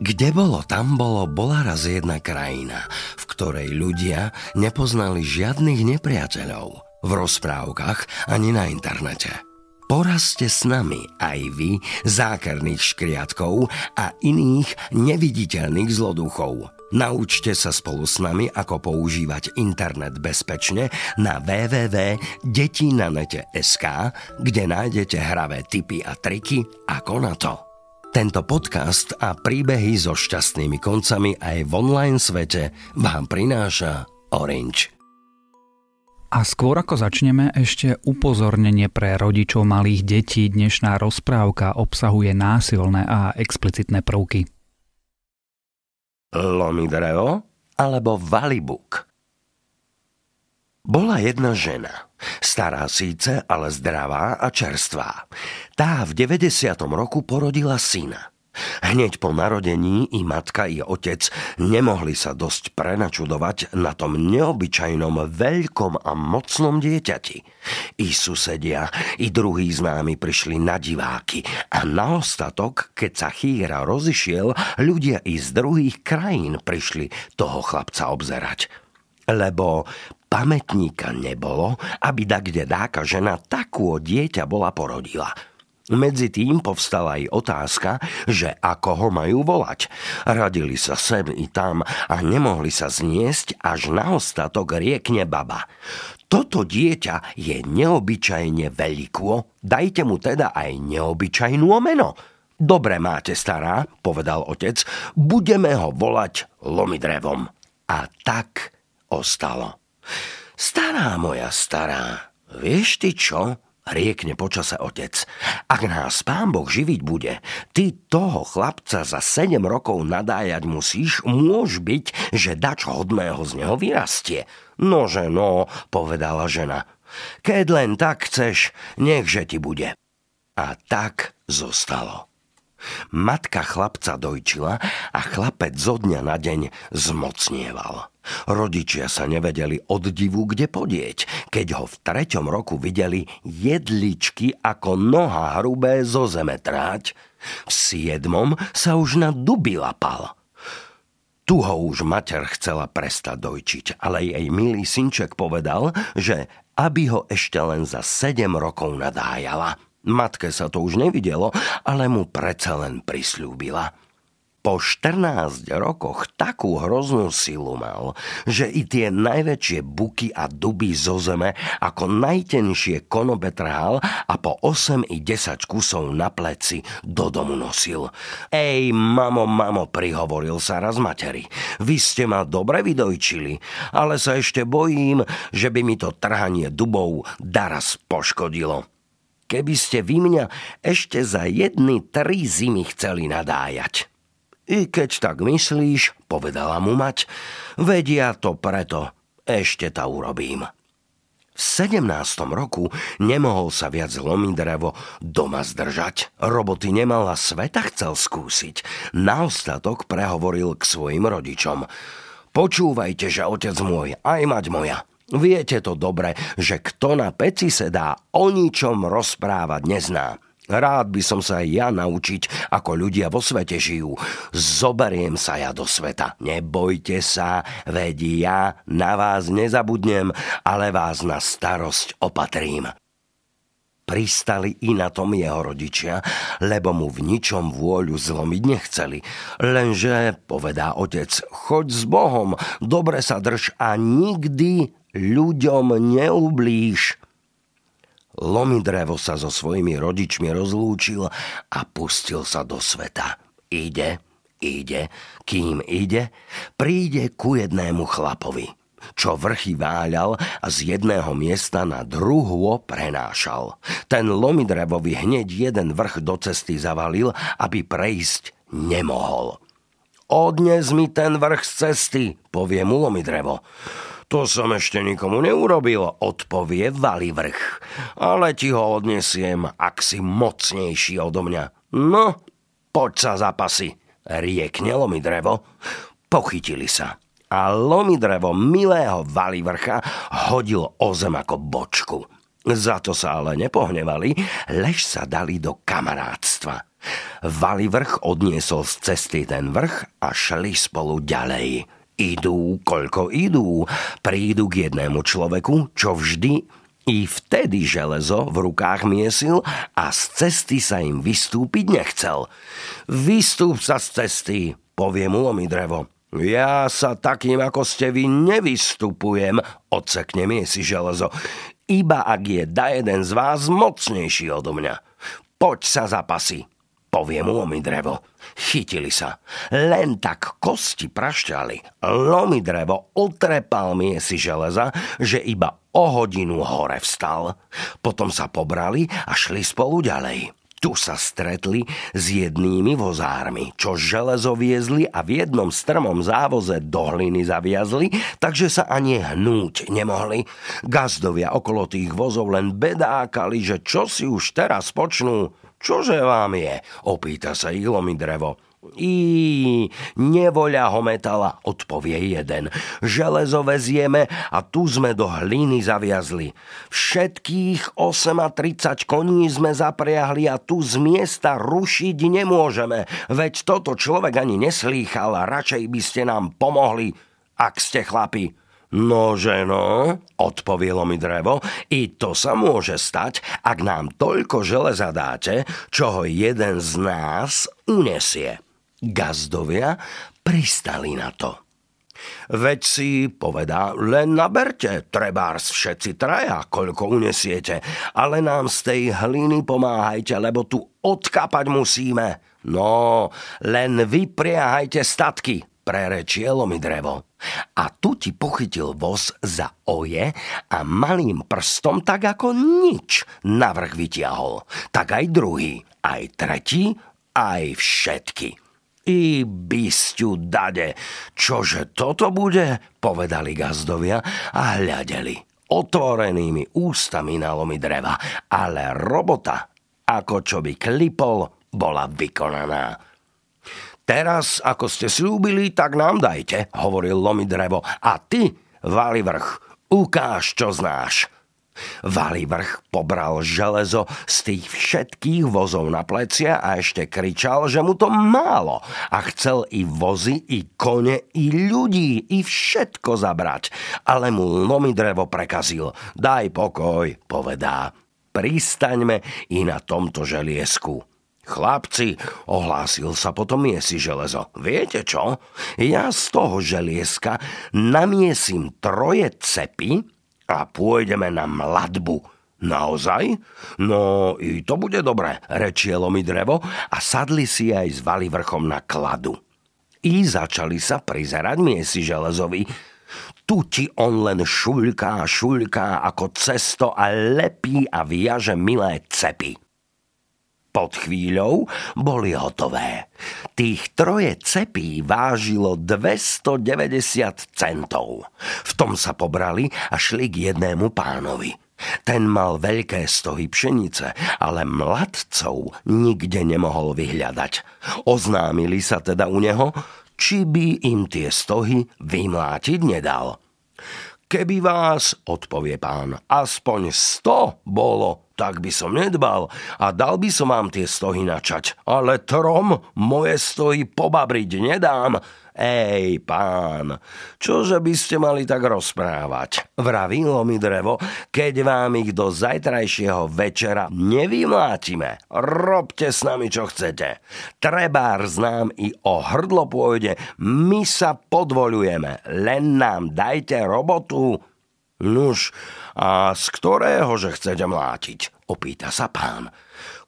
Kde bolo, tam bolo, bola raz jedna krajina, v ktorej ľudia nepoznali žiadnych nepriateľov. V rozprávkach ani na internete. Porazte s nami aj vy, zákerných škriatkov a iných neviditeľných zloduchov. Naučte sa spolu s nami, ako používať internet bezpečne na www.detinanete.sk, kde nájdete hravé tipy a triky ako na to. Tento podcast a príbehy so šťastnými koncami aj v online svete vám prináša Orange. A skôr ako začneme, ešte upozornenie pre rodičov malých detí. Dnešná rozprávka obsahuje násilné a explicitné prvky. Lomidreo alebo Valibuk. Bola jedna žena, stará síce, ale zdravá a čerstvá. Tá v 90. roku porodila syna. Hneď po narodení i matka, i otec nemohli sa dosť prenačudovať na tom neobyčajnom veľkom a mocnom dieťati. I susedia, i druhí známi prišli na diváky a na ostatok, keď sa chýra rozišiel, ľudia i z druhých krajín prišli toho chlapca obzerať. Lebo pamätníka nebolo, aby da kde dáka žena takú dieťa bola porodila. Medzi tým povstala aj otázka, že ako ho majú volať. Radili sa sem i tam a nemohli sa zniesť, až na ostatok riekne baba. Toto dieťa je neobyčajne veľkú, dajte mu teda aj neobyčajnú meno. Dobre máte, stará, povedal otec, budeme ho volať Lomidrevom. A tak ostalo. Stará moja stará, vieš ty čo? Riekne počase otec. Ak nás pán Boh živiť bude, ty toho chlapca za sedem rokov nadájať musíš, môž byť, že dač hodného z neho vyrastie. Nože no, povedala žena. Keď len tak chceš, nechže ti bude. A tak zostalo. Matka chlapca dojčila a chlapec zo dňa na deň zmocnieval. Rodičia sa nevedeli od divu kde podieť, keď ho v treťom roku videli jedličky ako noha hrubé zo zeme tráť. V siedmom sa už na duby lapal. Tu ho už mater chcela prestať dojčiť, ale jej milý synček povedal, že aby ho ešte len za sedem rokov nadájala. Matke sa to už nevidelo, ale mu predsa len prislúbila. Po 14 rokoch takú hroznú silu mal, že i tie najväčšie buky a duby zo zeme ako najtenšie konobe trhal a po 8 i 10 kusov na pleci do domu nosil. Ej, mamo, mamo, prihovoril sa raz materi. Vy ste ma dobre vydojčili, ale sa ešte bojím, že by mi to trhanie dubov daraz poškodilo keby ste vy mňa ešte za jedny tri zimy chceli nadájať. I keď tak myslíš, povedala mu mať, vedia to preto, ešte to urobím. V 17. roku nemohol sa viac drevo doma zdržať. Roboty nemal a sveta chcel skúsiť. Na ostatok prehovoril k svojim rodičom. Počúvajte, že otec môj, aj mať moja, Viete to dobre, že kto na peci sedá, o ničom rozprávať nezná. Rád by som sa aj ja naučiť, ako ľudia vo svete žijú. Zoberiem sa ja do sveta. Nebojte sa, veď ja na vás nezabudnem, ale vás na starosť opatrím. Pristali i na tom jeho rodičia, lebo mu v ničom vôľu zlomiť nechceli. Lenže, povedá otec, choď s Bohom, dobre sa drž a nikdy ľuďom neublíž. Lomidrevo sa so svojimi rodičmi rozlúčil a pustil sa do sveta. Ide, ide, kým ide, príde ku jednému chlapovi, čo vrchy váľal a z jedného miesta na druho prenášal. Ten Lomidrevovi hneď jeden vrch do cesty zavalil, aby prejsť nemohol. Odnes mi ten vrch z cesty, povie mu Lomidrevo. To som ešte nikomu neurobil, odpovie vrch. Ale ti ho odnesiem, ak si mocnejší odo mňa. No, poď sa zapasy, riekne Lomidrevo. Pochytili sa. A Lomidrevo milého vrcha hodil o zem ako bočku. Za to sa ale nepohnevali, lež sa dali do kamarátstva. Valivrch odniesol z cesty ten vrch a šli spolu ďalej. Idú, koľko idú, prídu k jednému človeku, čo vždy i vtedy železo v rukách miesil a z cesty sa im vystúpiť nechcel. Vystúp sa z cesty, povie mu lomi drevo. Ja sa takým, ako ste vy, nevystupujem, odsekne miesi železo. Iba ak je da jeden z vás mocnejší odo mňa. Poď sa zapasy, povie mu lomi drevo. Chytili sa. Len tak kosti prašťali. Lomi drevo otrepal miesi železa, že iba o hodinu hore vstal. Potom sa pobrali a šli spolu ďalej. Tu sa stretli s jednými vozármi, čo železo viezli a v jednom strmom závoze do hliny zaviazli, takže sa ani hnúť nemohli. Gazdovia okolo tých vozov len bedákali, že čo si už teraz počnú. Čože vám je? Opýta sa ich lomi drevo. I nevoľa ho metala, odpovie jeden. Železo vezieme a tu sme do hliny zaviazli. Všetkých 38 koní sme zapriahli a tu z miesta rušiť nemôžeme. Veď toto človek ani neslýchal a radšej by ste nám pomohli, ak ste chlapi. Nože no, odpovielo mi drevo, i to sa môže stať, ak nám toľko železa dáte, čo ho jeden z nás unesie. Gazdovia pristali na to. Veď si, povedá, len naberte, trebárs všetci traja, koľko unesiete, ale nám z tej hliny pomáhajte, lebo tu odkapať musíme. No, len vypriahajte statky, prerečielo mi drevo. A tu ti pochytil voz za oje a malým prstom tak ako nič navrh vytiahol. Tak aj druhý, aj tretí, aj všetky. I bysťu dade, čože toto bude, povedali gazdovia a hľadeli otvorenými ústami na lomy dreva, ale robota, ako čo by klipol, bola vykonaná. Teraz, ako ste slúbili, tak nám dajte, hovoril lomy drevo. A ty, vrch, ukáž, čo znáš. vrch pobral železo z tých všetkých vozov na plecia a ešte kričal, že mu to málo a chcel i vozy, i kone, i ľudí, i všetko zabrať. Ale mu lomi drevo prekazil. Daj pokoj, povedá. Pristaňme i na tomto želiesku. Chlapci, ohlásil sa potom miesi železo. Viete čo? Ja z toho želieska namiesím troje cepy a pôjdeme na mladbu. Naozaj? No, i to bude dobré, rečielo mi drevo a sadli si aj s vrchom na kladu. I začali sa prizerať miesi železovi. Tu ti on len šuľká, šuľká ako cesto a lepí a viaže milé cepy. Pod chvíľou boli hotové. Tých troje cepí vážilo 290 centov. V tom sa pobrali a šli k jednému pánovi. Ten mal veľké stohy pšenice, ale mladcov nikde nemohol vyhľadať. Oznámili sa teda u neho, či by im tie stohy vymlátiť nedal. Keby vás, odpovie pán, aspoň sto bolo, tak by som nedbal a dal by som vám tie stohy načať. Ale trom moje stohy pobabriť nedám, Ej, pán, čože by ste mali tak rozprávať? Vravilo mi drevo, keď vám ich do zajtrajšieho večera nevymlátime. Robte s nami, čo chcete. Trebár znám i o hrdlo pôjde, my sa podvolujeme, len nám dajte robotu. Nuž, a z ktorého, že chcete mlátiť? Opýta sa pán.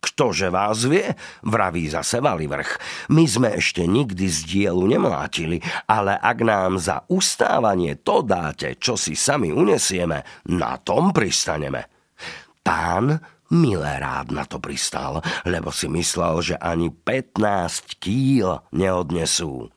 Ktože vás vie, vraví zase vrch. My sme ešte nikdy z dielu nemlátili, ale ak nám za ustávanie to dáte, čo si sami unesieme, na tom pristaneme. Pán milé rád na to pristal, lebo si myslel, že ani 15 kýl neodnesú.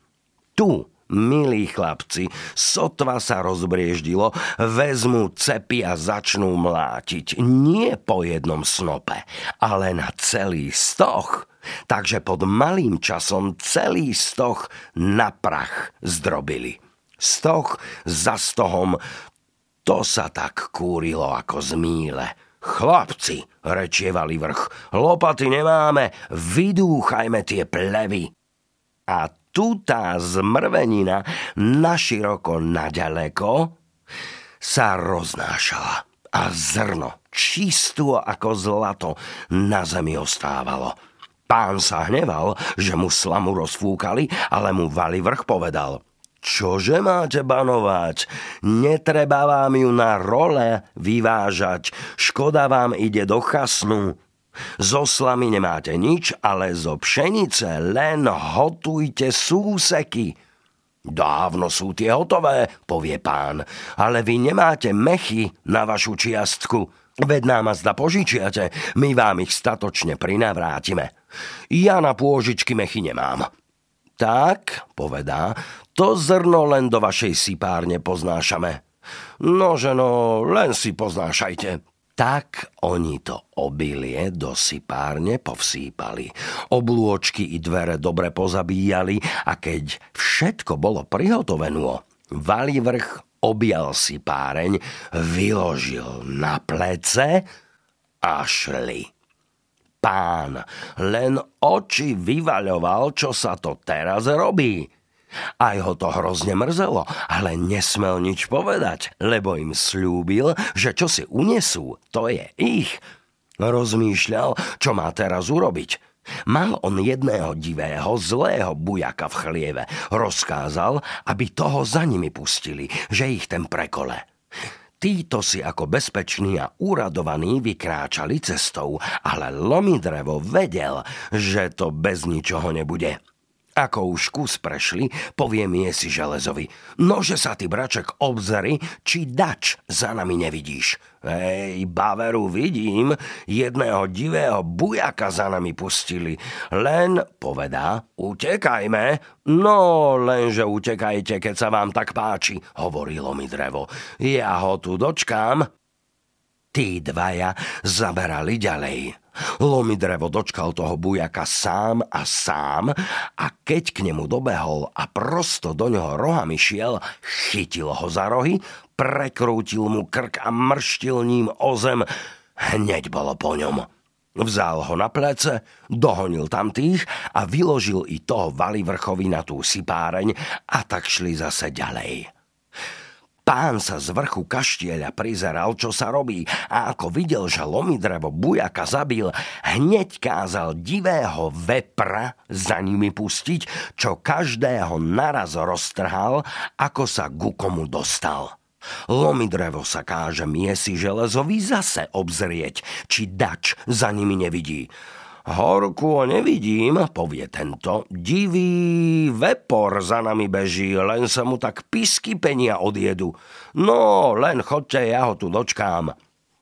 Tu Milí chlapci, sotva sa rozbrieždilo, vezmu cepy a začnú mlátiť. Nie po jednom snope, ale na celý stoch. Takže pod malým časom celý stoch na prach zdrobili. Stoch za stohom, to sa tak kúrilo ako z. Chlapci, rečievali vrch, lopaty nemáme, vydúchajme tie plevy. A tu tá zmrvenina naširoko naďaleko sa roznášala a zrno, čisto ako zlato, na zemi ostávalo. Pán sa hneval, že mu slamu rozfúkali, ale mu vali vrch povedal – Čože máte banovať? Netreba vám ju na role vyvážať. Škoda vám ide do chasnu. Zo slamy nemáte nič, ale zo pšenice len hotujte súseky. Dávno sú tie hotové, povie pán, ale vy nemáte mechy na vašu čiastku. Veď nám zda požičiate, my vám ich statočne prinavrátime. Ja na pôžičky mechy nemám. Tak, povedá, to zrno len do vašej sypárne poznášame. Nože no, len si poznášajte. Tak oni to obilie do sypárne povsýpali. Oblôčky i dvere dobre pozabíjali a keď všetko bolo prihotovené, vrch objal si páreň, vyložil na plece a šli. Pán len oči vyvaľoval, čo sa to teraz robí. Aj ho to hrozne mrzelo, ale nesmel nič povedať, lebo im slúbil, že čo si unesú, to je ich. Rozmýšľal, čo má teraz urobiť. Mal on jedného divého, zlého bujaka v chlieve. Rozkázal, aby toho za nimi pustili, že ich ten prekole. Títo si ako bezpeční a uradovaní vykráčali cestou, ale Lomidrevo vedel, že to bez ničoho nebude. Ako už kus prešli, povie si železovi. Nože sa ty, braček, obzeri, či dač za nami nevidíš. Hej, baveru vidím, jedného divého bujaka za nami pustili. Len, povedá, utekajme. No, lenže utekajte, keď sa vám tak páči, hovorilo mi drevo. Ja ho tu dočkám. Tí dvaja zaberali ďalej. Lomidrevo dočkal toho bujaka sám a sám a keď k nemu dobehol a prosto do ňoho rohami šiel, chytil ho za rohy, prekrútil mu krk a mrštil ním o zem. Hneď bolo po ňom. Vzal ho na plece, dohonil tam tých a vyložil i toho vrchovi na tú sypáreň a tak šli zase ďalej. Pán sa z vrchu kaštieľa prizeral, čo sa robí a ako videl, že lomidrevo bujaka zabil, hneď kázal divého vepra za nimi pustiť, čo každého naraz roztrhal, ako sa ku komu dostal. Lomidrevo sa káže miesi železovi zase obzrieť, či dač za nimi nevidí. Horku ho nevidím, povie tento. Divý vepor za nami beží, len sa mu tak pisky penia odjedu. No, len chodte, ja ho tu dočkám.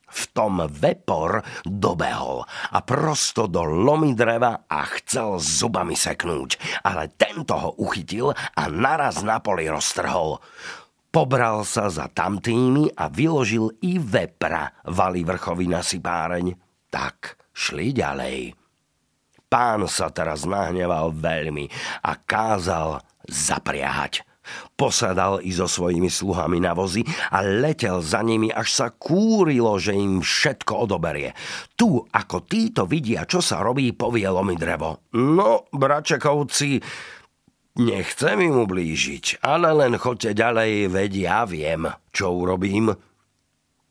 V tom vepor dobehol a prosto do lomy dreva a chcel zubami seknúť, ale tento ho uchytil a naraz na poli roztrhol. Pobral sa za tamtými a vyložil i vepra vali vrchovi na sypáreň. Tak šli ďalej. Pán sa teraz nahneval veľmi a kázal zapriahať. Posadal i so svojimi sluhami na vozy a letel za nimi, až sa kúrilo, že im všetko odoberie. Tu, ako títo vidia, čo sa robí, povielo mi drevo. No, bračekovci, nechcem im ublížiť, ale len choďte ďalej, veď ja viem, čo urobím.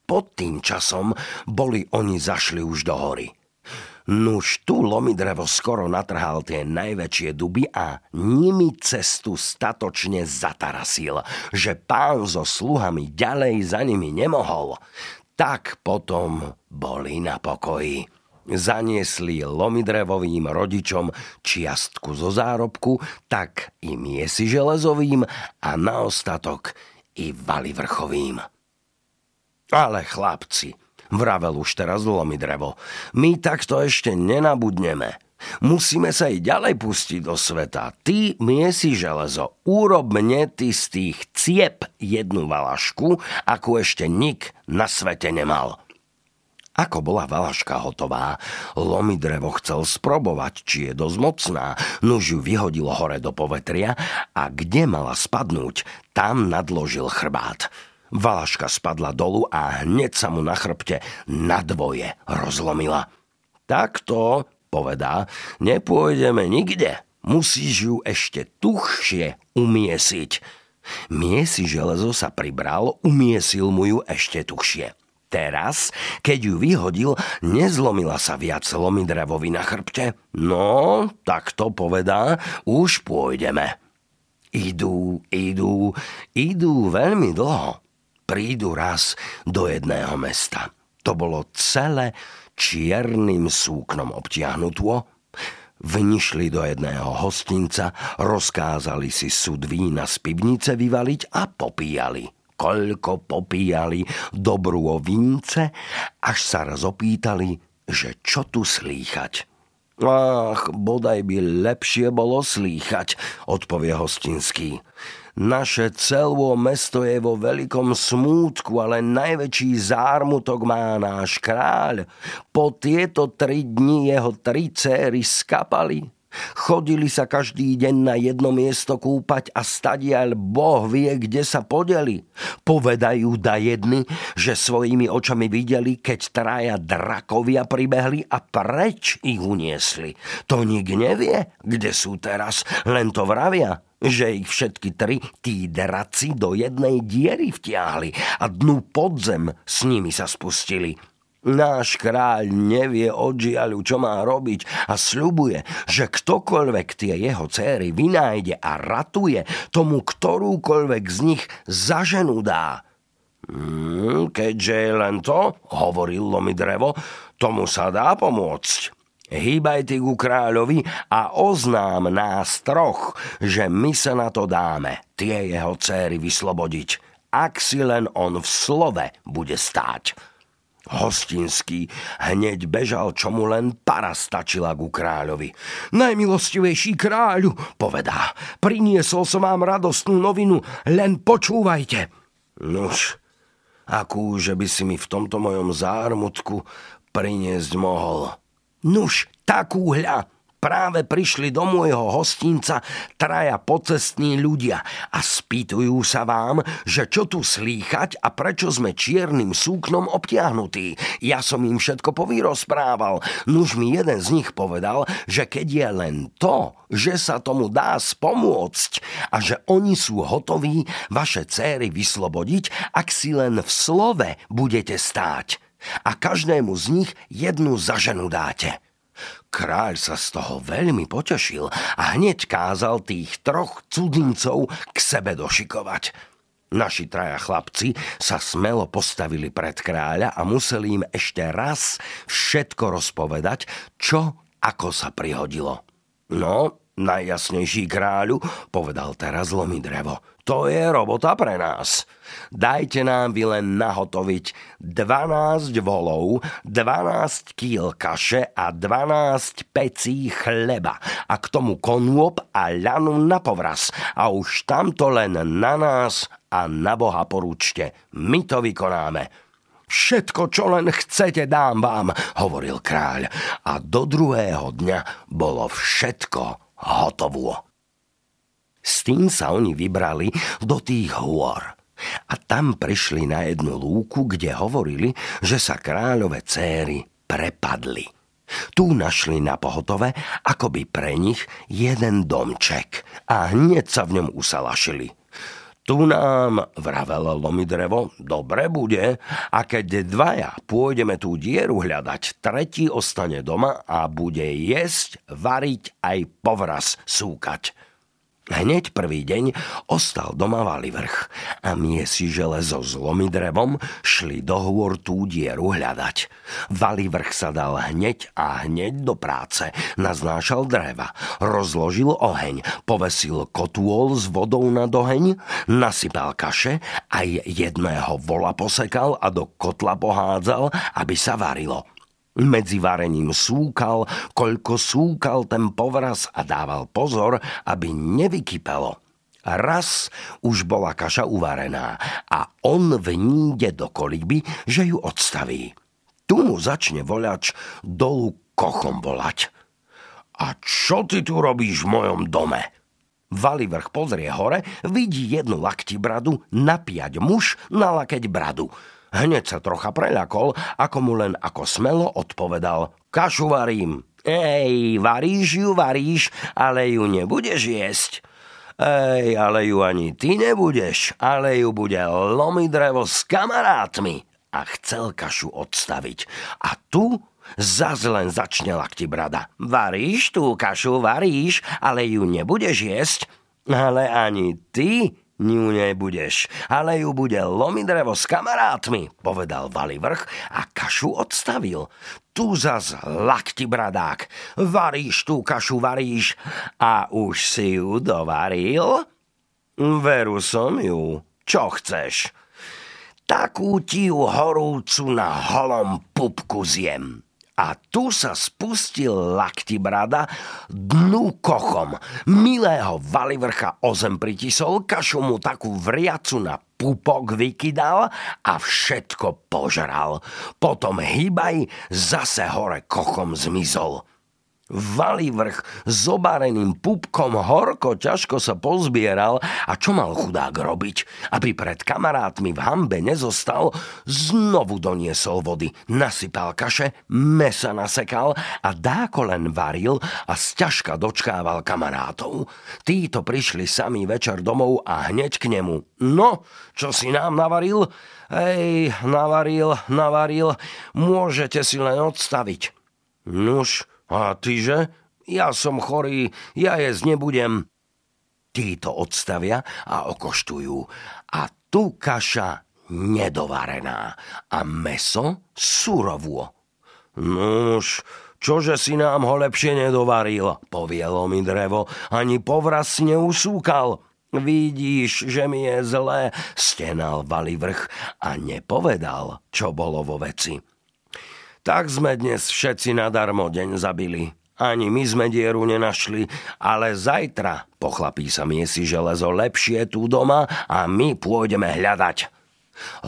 Pod tým časom boli oni zašli už do hory. Nuž tu lomidrevo skoro natrhal tie najväčšie duby a nimi cestu statočne zatarasil, že pán so sluhami ďalej za nimi nemohol. Tak potom boli na pokoji. Zaniesli lomidrevovým rodičom čiastku zo zárobku, tak i miesi železovým a na ostatok i valivrchovým. Ale chlapci, vravel už teraz lomi drevo. My takto ešte nenabudneme. Musíme sa i ďalej pustiť do sveta. Ty miesi železo, urob mne ty z tých ciep jednu valašku, ako ešte nik na svete nemal. Ako bola valaška hotová, lomi drevo chcel sprobovať, či je dosť mocná, nuž ju vyhodil hore do povetria a kde mala spadnúť, tam nadložil chrbát. Valaška spadla dolu a hneď sa mu na chrbte na dvoje rozlomila. Takto, povedá, nepôjdeme nikde. Musíš ju ešte tuchšie umiesiť. Miesi železo sa pribral, umiesil mu ju ešte tuchšie. Teraz, keď ju vyhodil, nezlomila sa viac lomidrevovi na chrbte. No, tak to povedá, už pôjdeme. Idú, idú, idú veľmi dlho. Prídu raz do jedného mesta. To bolo celé čiernym súknom obtiahnutvo. Vnišli do jedného hostinca, rozkázali si sud vína z pivnice vyvaliť a popíjali koľko popíjali dobrú o vince, až sa raz opýtali, že čo tu slýchať. Ach, bodaj by lepšie bolo slýchať, odpovie hostinský. Naše celé mesto je vo veľkom smútku, ale najväčší zármutok má náš kráľ. Po tieto tri dni jeho tri céry skapali. Chodili sa každý deň na jedno miesto kúpať a stadiaľ Boh vie, kde sa podeli. Povedajú da jedny, že svojimi očami videli, keď traja drakovia pribehli a preč ich uniesli. To nik nevie, kde sú teraz, len to vravia že ich všetky tri tí draci do jednej diery vtiahli a dnu podzem s nimi sa spustili. Náš kráľ nevie odžiaľu, čo má robiť a sľubuje, že ktokoľvek tie jeho céry vynájde a ratuje, tomu ktorúkoľvek z nich za ženu dá. Hmm, keďže je len to, hovoril lomi drevo, tomu sa dá pomôcť. Hýbaj ty ku kráľovi a oznám nás troch, že my sa na to dáme, tie jeho céry vyslobodiť, ak si len on v slove bude stáť. Hostinský hneď bežal, čo mu len para stačila ku kráľovi. Najmilostivejší kráľu, povedá, priniesol som vám radostnú novinu, len počúvajte. Nuž, akú, že by si mi v tomto mojom zármutku priniesť mohol. Nuž, takú hľa, práve prišli do môjho hostinca traja pocestní ľudia a spýtujú sa vám, že čo tu slýchať a prečo sme čiernym súknom obtiahnutí. Ja som im všetko povyrozprával. Nuž mi jeden z nich povedal, že keď je len to, že sa tomu dá spomôcť a že oni sú hotoví vaše céry vyslobodiť, ak si len v slove budete stáť. A každému z nich jednu za ženu dáte. Kráľ sa z toho veľmi potešil a hneď kázal tých troch cudzincov k sebe došikovať. Naši traja chlapci sa smelo postavili pred kráľa a museli im ešte raz všetko rozpovedať, čo ako sa prihodilo. No, najjasnejší kráľu, povedal teraz lomi drevo. To je robota pre nás. Dajte nám vy len nahotoviť 12 volov, 12 kýl kaše a 12 pecí chleba a k tomu konôb a ľanu na povraz. A už tamto len na nás a na Boha porúčte. My to vykonáme. Všetko, čo len chcete, dám vám, hovoril kráľ. A do druhého dňa bolo všetko hotovo. S tým sa oni vybrali do tých hôr. A tam prišli na jednu lúku, kde hovorili, že sa kráľové céry prepadli. Tu našli na pohotove, akoby pre nich jeden domček a hneď sa v ňom usalašili. Tu nám, vravelo lomidrevo, dobre bude a keď dvaja pôjdeme tú dieru hľadať, tretí ostane doma a bude jesť, variť aj povraz súkať. Hneď prvý deň ostal doma vrch a miesi železo s drevom šli do hôr tú dieru hľadať. vrch sa dal hneď a hneď do práce, naznášal dreva, rozložil oheň, povesil kotôl s vodou na doheň, nasypal kaše, aj jedného vola posekal a do kotla pohádzal, aby sa varilo. Medzi varením súkal, koľko súkal ten povraz a dával pozor, aby nevykypelo. Raz už bola kaša uvarená a on v ní ide do koliby, že ju odstaví. Tu mu začne voľač dolu kochom volať. A čo ty tu robíš v mojom dome? Valivrch pozrie hore, vidí jednu lakti bradu, napiať muž na lakeť bradu. Hneď sa trocha preľakol, ako mu len ako smelo odpovedal. Kašu varím. Ej, varíš ju, varíš, ale ju nebudeš jesť. Ej, ale ju ani ty nebudeš, ale ju bude lomi drevo s kamarátmi. A chcel kašu odstaviť. A tu Zas len začne lakti brada. Varíš tú kašu, varíš, ale ju nebudeš jesť. Ale ani ty ňu nebudeš, ale ju bude lomiť drevo s kamarátmi, povedal Valivrch a kašu odstavil. Tu zas lakti bradák. Varíš tú kašu, varíš a už si ju dovaril? Veru som ju. Čo chceš? Takú ti ju horúcu na holom pupku zjem. A tu sa spustil Laktibrada dnu kochom. Milého Valivrcha o zem pritisol, kašu mu takú vriacu na pupok vykydal a všetko požral. Potom hýbaj zase hore kochom zmizol. Valivrch s obareným pupkom horko ťažko sa pozbieral a čo mal chudák robiť? Aby pred kamarátmi v hambe nezostal, znovu doniesol vody, nasypal kaše, mesa nasekal a dáko len varil a sťažka dočkával kamarátov. Títo prišli sami večer domov a hneď k nemu. No, čo si nám navaril? Ej, navaril, navaril, môžete si len odstaviť. Nuž, a tyže? Ja som chorý, ja jesť nebudem. Títo odstavia a okoštujú. A tu kaša nedovarená a meso surovo. Nuž, čože si nám ho lepšie nedovaril, povielo mi drevo, ani povraz neusúkal. Vidíš, že mi je zlé, stenal vrch a nepovedal, čo bolo vo veci. Tak sme dnes všetci nadarmo deň zabili. Ani my sme dieru nenašli, ale zajtra pochlapí sa miesi železo lepšie tu doma a my pôjdeme hľadať.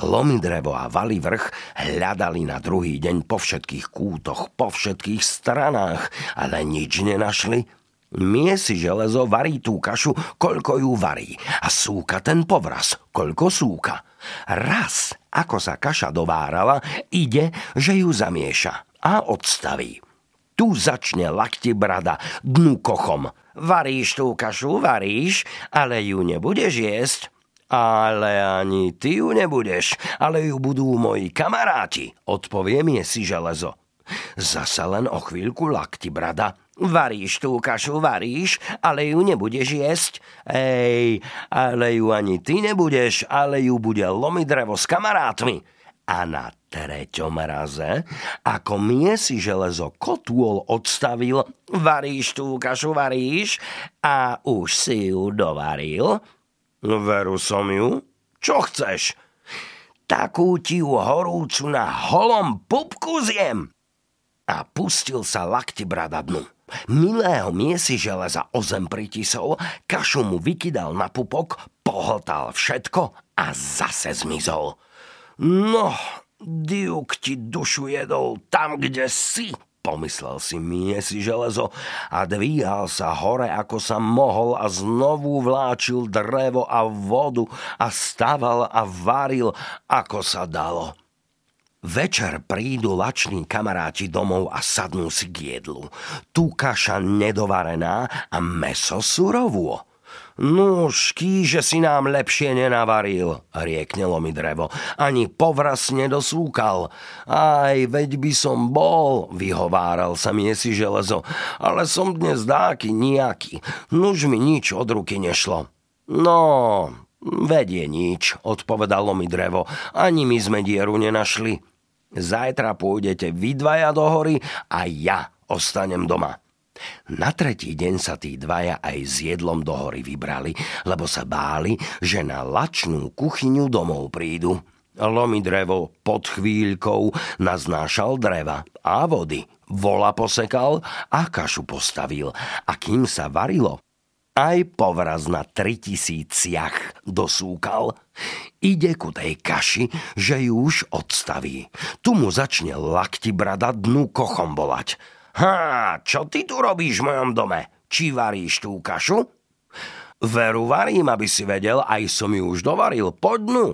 Lomy drevo a valy vrch hľadali na druhý deň po všetkých kútoch, po všetkých stranách, ale nič nenašli. Miesi železo varí tú kašu, koľko ju varí a súka ten povraz, koľko súka. Raz, ako sa kaša dovárala, ide, že ju zamieša a odstaví. Tu začne lakti brada dnu kochom. Varíš tú kašu, varíš, ale ju nebudeš jesť. Ale ani ty ju nebudeš, ale ju budú moji kamaráti, odpovie mi si železo. Zasa len o chvíľku lakti brada Varíš tú kašu, varíš, ale ju nebudeš jesť. Ej, ale ju ani ty nebudeš, ale ju bude lomiť drevo s kamarátmi. A na treťom raze, ako si železo kotúol odstavil, varíš tú kašu, varíš a už si ju dovaril. Veru som ju. Čo chceš? Takú ti ju horúcu na holom pupku zjem. A pustil sa lakti brada dnu. Milého miesi železa o zem pritisol, kašu mu vykydal na pupok, pohltal všetko a zase zmizol. No, diuk ti dušu jedol tam, kde si, pomyslel si miesi železo a dvíhal sa hore, ako sa mohol a znovu vláčil drevo a vodu a staval a varil, ako sa dalo. Večer prídu lační kamaráti domov a sadnú si k jedlu. Tu kaša nedovarená a meso surovo. Nuž, kýže si nám lepšie nenavaril, rieknelo mi drevo. Ani povraz nedosúkal. Aj, veď by som bol, vyhováral sa si železo. Ale som dnes dáky nejaký. Nuž mi nič od ruky nešlo. No, vedie nič, odpovedalo mi drevo. Ani my sme dieru nenašli. Zajtra pôjdete vy dvaja do hory a ja ostanem doma. Na tretí deň sa tí dvaja aj s jedlom do hory vybrali, lebo sa báli, že na lačnú kuchyňu domov prídu. Lomi drevo pod chvíľkou naznášal dreva a vody, vola posekal a kašu postavil. A kým sa varilo, aj povraz na tri tisíciach dosúkal. Ide ku tej kaši, že ju už odstaví. Tu mu začne lakti brada dnu kochom volať. Ha, čo ty tu robíš v mojom dome? Či varíš tú kašu? Veru varím, aby si vedel, aj som ju už dovaril. Poď nu,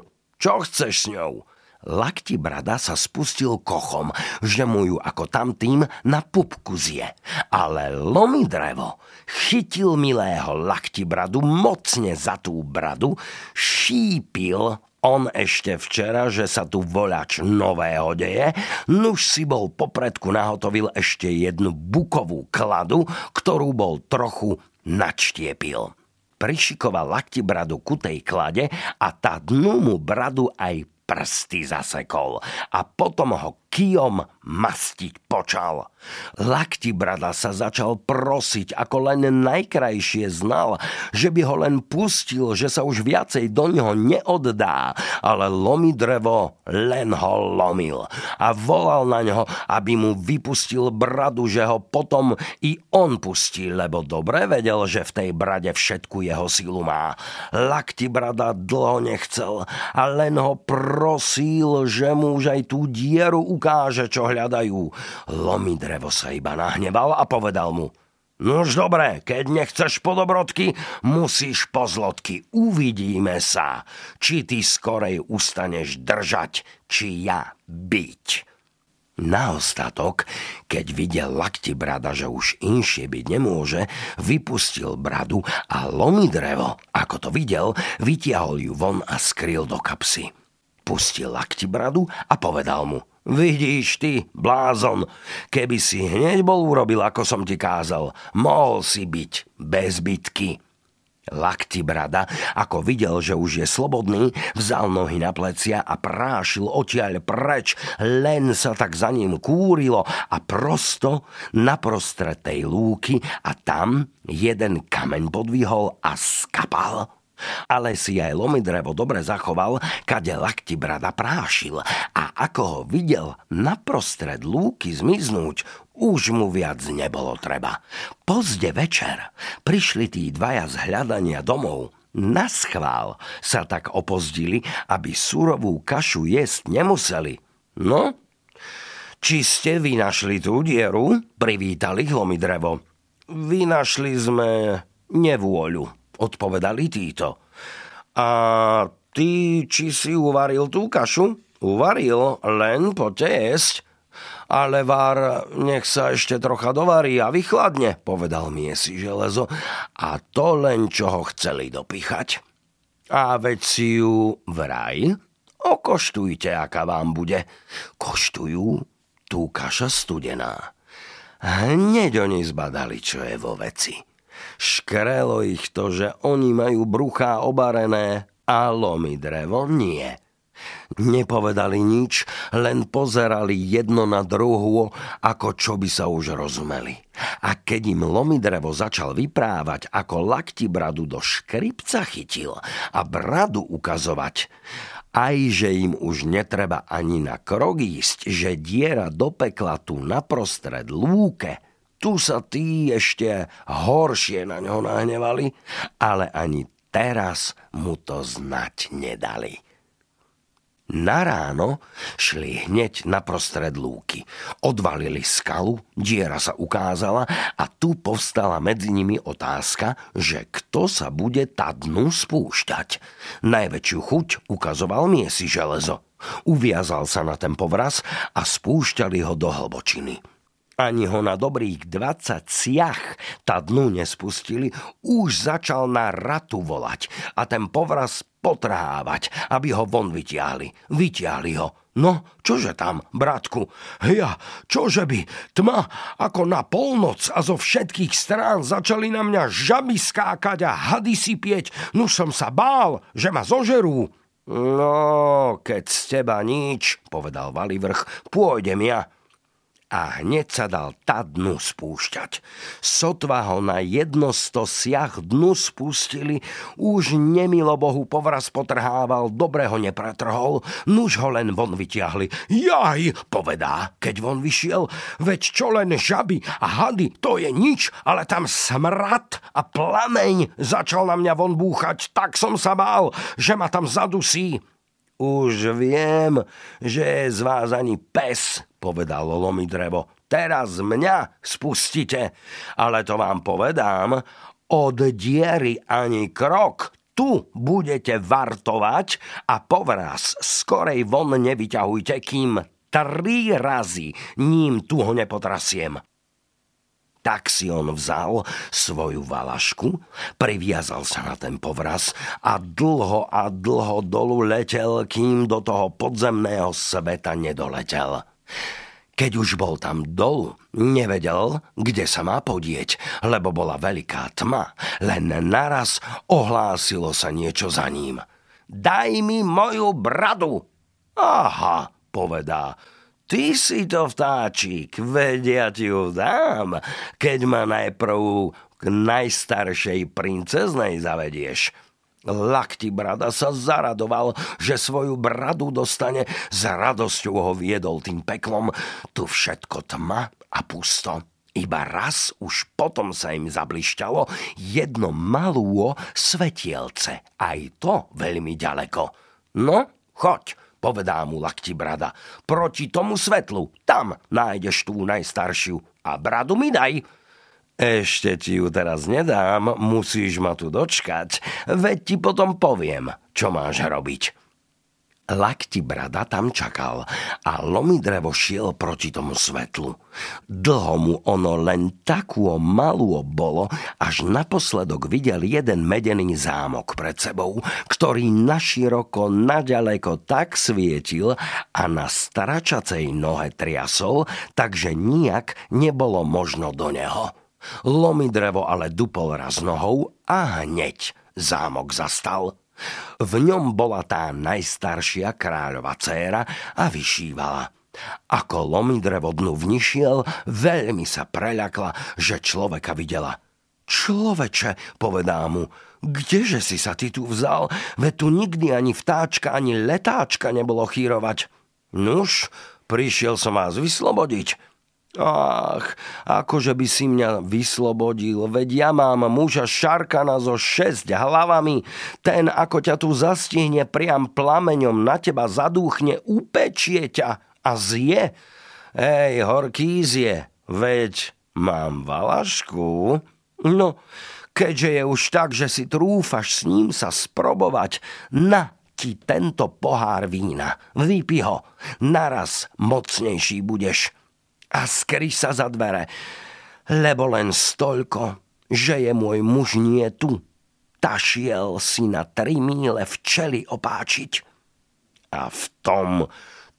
čo chceš s ňou? Lakti brada sa spustil kochom, že mu ju ako tamtým na pupku zje. Ale lomi drevo chytil milého lakti bradu mocne za tú bradu, šípil on ešte včera, že sa tu voľač nového deje, nuž si bol popredku nahotovil ešte jednu bukovú kladu, ktorú bol trochu načtiepil. Prišikoval lakti bradu ku tej klade a tá dnu mu bradu aj prsty zasekol a potom ho kijom mastiť počal. Lakti brada sa začal prosiť, ako len najkrajšie znal, že by ho len pustil, že sa už viacej do neho neoddá, ale lomi drevo len ho lomil a volal na ňo, aby mu vypustil bradu, že ho potom i on pustí, lebo dobre vedel, že v tej brade všetku jeho silu má. Lakti brada dlho nechcel a len ho prosil, že mu už aj tú dieru ukáže, čo hľadajú. Lomi drevo sa iba nahneval a povedal mu, No už dobre, keď nechceš podobrodky, musíš pozlotky. Uvidíme sa, či ty skorej ustaneš držať, či ja byť. Na ostatok, keď videl lakti brada, že už inšie byť nemôže, vypustil bradu a lomi drevo, ako to videl, vytiahol ju von a skryl do kapsy. Pustil lakti bradu a povedal mu – Vidíš ty, blázon, keby si hneď bol urobil, ako som ti kázal, mohol si byť bez bitky. Lakti brada, ako videl, že už je slobodný, vzal nohy na plecia a prášil odtiaľ preč, len sa tak za ním kúrilo a prosto naprostred tej lúky a tam jeden kameň podvihol a skapal ale si aj lomidrevo dobre zachoval, kade lakti brada prášil a ako ho videl naprostred lúky zmiznúť, už mu viac nebolo treba. Pozde večer prišli tí dvaja z hľadania domov. Na schvál sa tak opozdili, aby surovú kašu jesť nemuseli. No, či ste vynašli tú dieru? Privítali hlomidrevo. Vynašli sme nevôľu odpovedali títo. A ty, či si uvaril tú kašu? Uvaril, len poďte jesť. Ale vár, nech sa ešte trocha dovarí a vychladne, povedal miesi železo. A to len, čo ho chceli dopichať. A veď si ju vraj, okoštujte, aká vám bude. Koštujú tú kaša studená. Hneď oni zbadali, čo je vo veci. Škrelo ich to, že oni majú bruchá obarené a lomy drevo nie. Nepovedali nič, len pozerali jedno na druhu, ako čo by sa už rozumeli. A keď im lomidrevo začal vyprávať, ako lakti bradu do škripca chytil a bradu ukazovať, aj že im už netreba ani na krok ísť, že diera do pekla tu naprostred lúke – tu sa tí ešte horšie na ňo nahnevali, ale ani teraz mu to znať nedali. Na ráno šli hneď na prostred lúky. Odvalili skalu, diera sa ukázala a tu povstala medzi nimi otázka, že kto sa bude tá dnu spúšťať. Najväčšiu chuť ukazoval miesi železo. Uviazal sa na ten povraz a spúšťali ho do hlbočiny. Ani ho na dobrých 20 siach tá dnu nespustili, už začal na ratu volať a ten povraz potrhávať, aby ho von vytiahli. Vytiahli ho. No, čože tam, bratku? Ja, čože by? Tma ako na polnoc a zo všetkých strán začali na mňa žaby skákať a hady si pieť. No som sa bál, že ma zožerú. No, keď z teba nič, povedal Valivrch, pôjdem ja a hneď sa dal tá dnu spúšťať. Sotva ho na jedno sto siach dnu spustili, už nemilo Bohu povraz potrhával, dobre ho nepretrhol, nuž ho len von vytiahli. Jaj, povedá, keď von vyšiel, veď čo len žaby a hady, to je nič, ale tam smrad a plameň začal na mňa von búchať, tak som sa bál, že ma tam zadusí. Už viem, že z vás ani pes, povedalo lomi drevo. Teraz mňa spustite, ale to vám povedám, Od diery ani krok, tu budete vartovať a povraz skorej von nevyťahujte, kým tri razy ním tu ho nepotrasiem. Tak si on vzal svoju valašku, priviazal sa na ten povraz a dlho a dlho dolu letel, kým do toho podzemného sveta nedoletel. Keď už bol tam dolu, nevedel, kde sa má podieť, lebo bola veľká tma. Len naraz ohlásilo sa niečo za ním. Daj mi moju bradu! Aha, povedá, Ty si to vtáčik, vedia ti ju dám, keď ma najprv k najstaršej princeznej zavedieš. Lakti brada sa zaradoval, že svoju bradu dostane, s radosťou ho viedol tým peklom. Tu všetko tma a pusto. Iba raz už potom sa im zablišťalo jedno malúo svetielce, aj to veľmi ďaleko. No, choď, povedá mu lakti brada. Proti tomu svetlu, tam nájdeš tú najstaršiu a bradu mi daj. Ešte ti ju teraz nedám, musíš ma tu dočkať, veď ti potom poviem, čo máš robiť. Lakti brada tam čakal a drevo šiel proti tomu svetlu. Dlho mu ono len takú malú bolo, až naposledok videl jeden medený zámok pred sebou, ktorý naširoko, naďaleko tak svietil a na staračacej nohe triasol, takže nijak nebolo možno do neho. drevo ale dupol raz nohou a hneď zámok zastal – v ňom bola tá najstaršia kráľova dcéra a vyšívala. Ako lomidrevo dnu vnišiel, veľmi sa preľakla, že človeka videla. Človeče, povedá mu, kdeže si sa ty tu vzal? Veď tu nikdy ani vtáčka, ani letáčka nebolo chýrovať. Nuž, prišiel som vás vyslobodiť. Ach, akože by si mňa vyslobodil, veď ja mám muža Šarkana so šesť hlavami. Ten, ako ťa tu zastihne priam plameňom, na teba zadúchne, upečie ťa a zje. Ej, horký zje, veď mám valašku. No, keďže je už tak, že si trúfaš s ním sa sprobovať, na ti tento pohár vína. Vypi ho, naraz mocnejší budeš a skry sa za dvere, lebo len stolko, že je môj muž nie tu. Tašiel si na tri míle včeli opáčiť. A v tom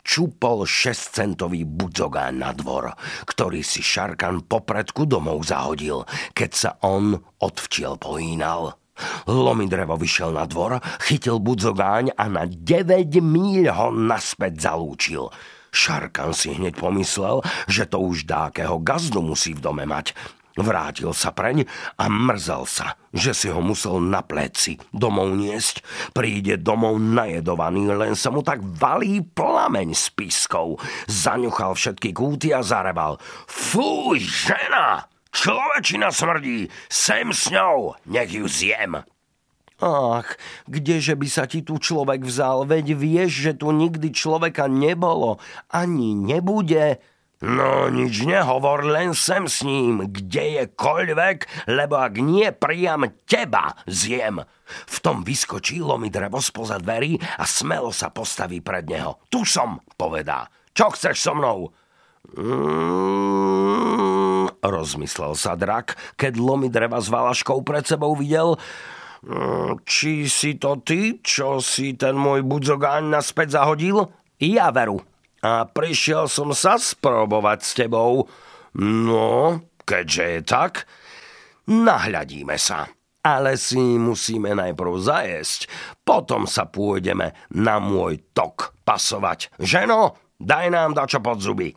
čupol šestcentový budzogán na dvor, ktorý si Šarkan popredku domov zahodil, keď sa on od včiel pohýnal. Lomidrevo vyšiel na dvor, chytil budzogáň a na 9 míľ ho naspäť zalúčil – Šarkan si hneď pomyslel, že to už dákeho gazdu musí v dome mať. Vrátil sa preň a mrzel sa, že si ho musel na pleci domov niesť. Príde domov najedovaný, len sa mu tak valí plameň s pískou. Zaňuchal všetky kúty a zarebal. Fúj, žena! Človečina smrdí! Sem s ňou, nech ju zjem! Ach, kdeže by sa ti tu človek vzal, veď vieš, že tu nikdy človeka nebolo, ani nebude. No nič nehovor, len sem s ním, kde je koľvek, lebo ak nie, priam teba zjem. V tom vyskočí mi drevo spoza dverí a smelo sa postaví pred neho. Tu som, povedá. Čo chceš so mnou? Mm, rozmyslel sa drak, keď lomi dreva s valaškou pred sebou videl, či si to ty, čo si ten môj budzogáň naspäť zahodil? Ja veru. A prišiel som sa sprobovať s tebou. No, keďže je tak, nahľadíme sa. Ale si musíme najprv zajesť, potom sa pôjdeme na môj tok pasovať. Ženo, daj nám dačo pod zuby.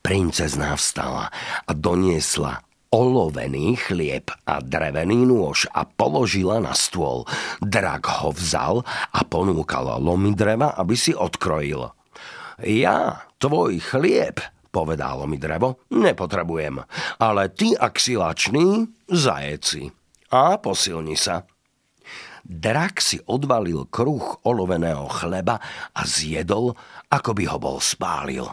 Princezná vstala a doniesla olovený chlieb a drevený nôž a položila na stôl. Drak ho vzal a ponúkal lomy dreva, aby si odkrojil. Ja, tvoj chlieb, povedalo mi drevo, nepotrebujem, ale ty, ak si lačný, zajeci a posilni sa. Drak si odvalil kruh oloveného chleba a zjedol, ako by ho bol spálil.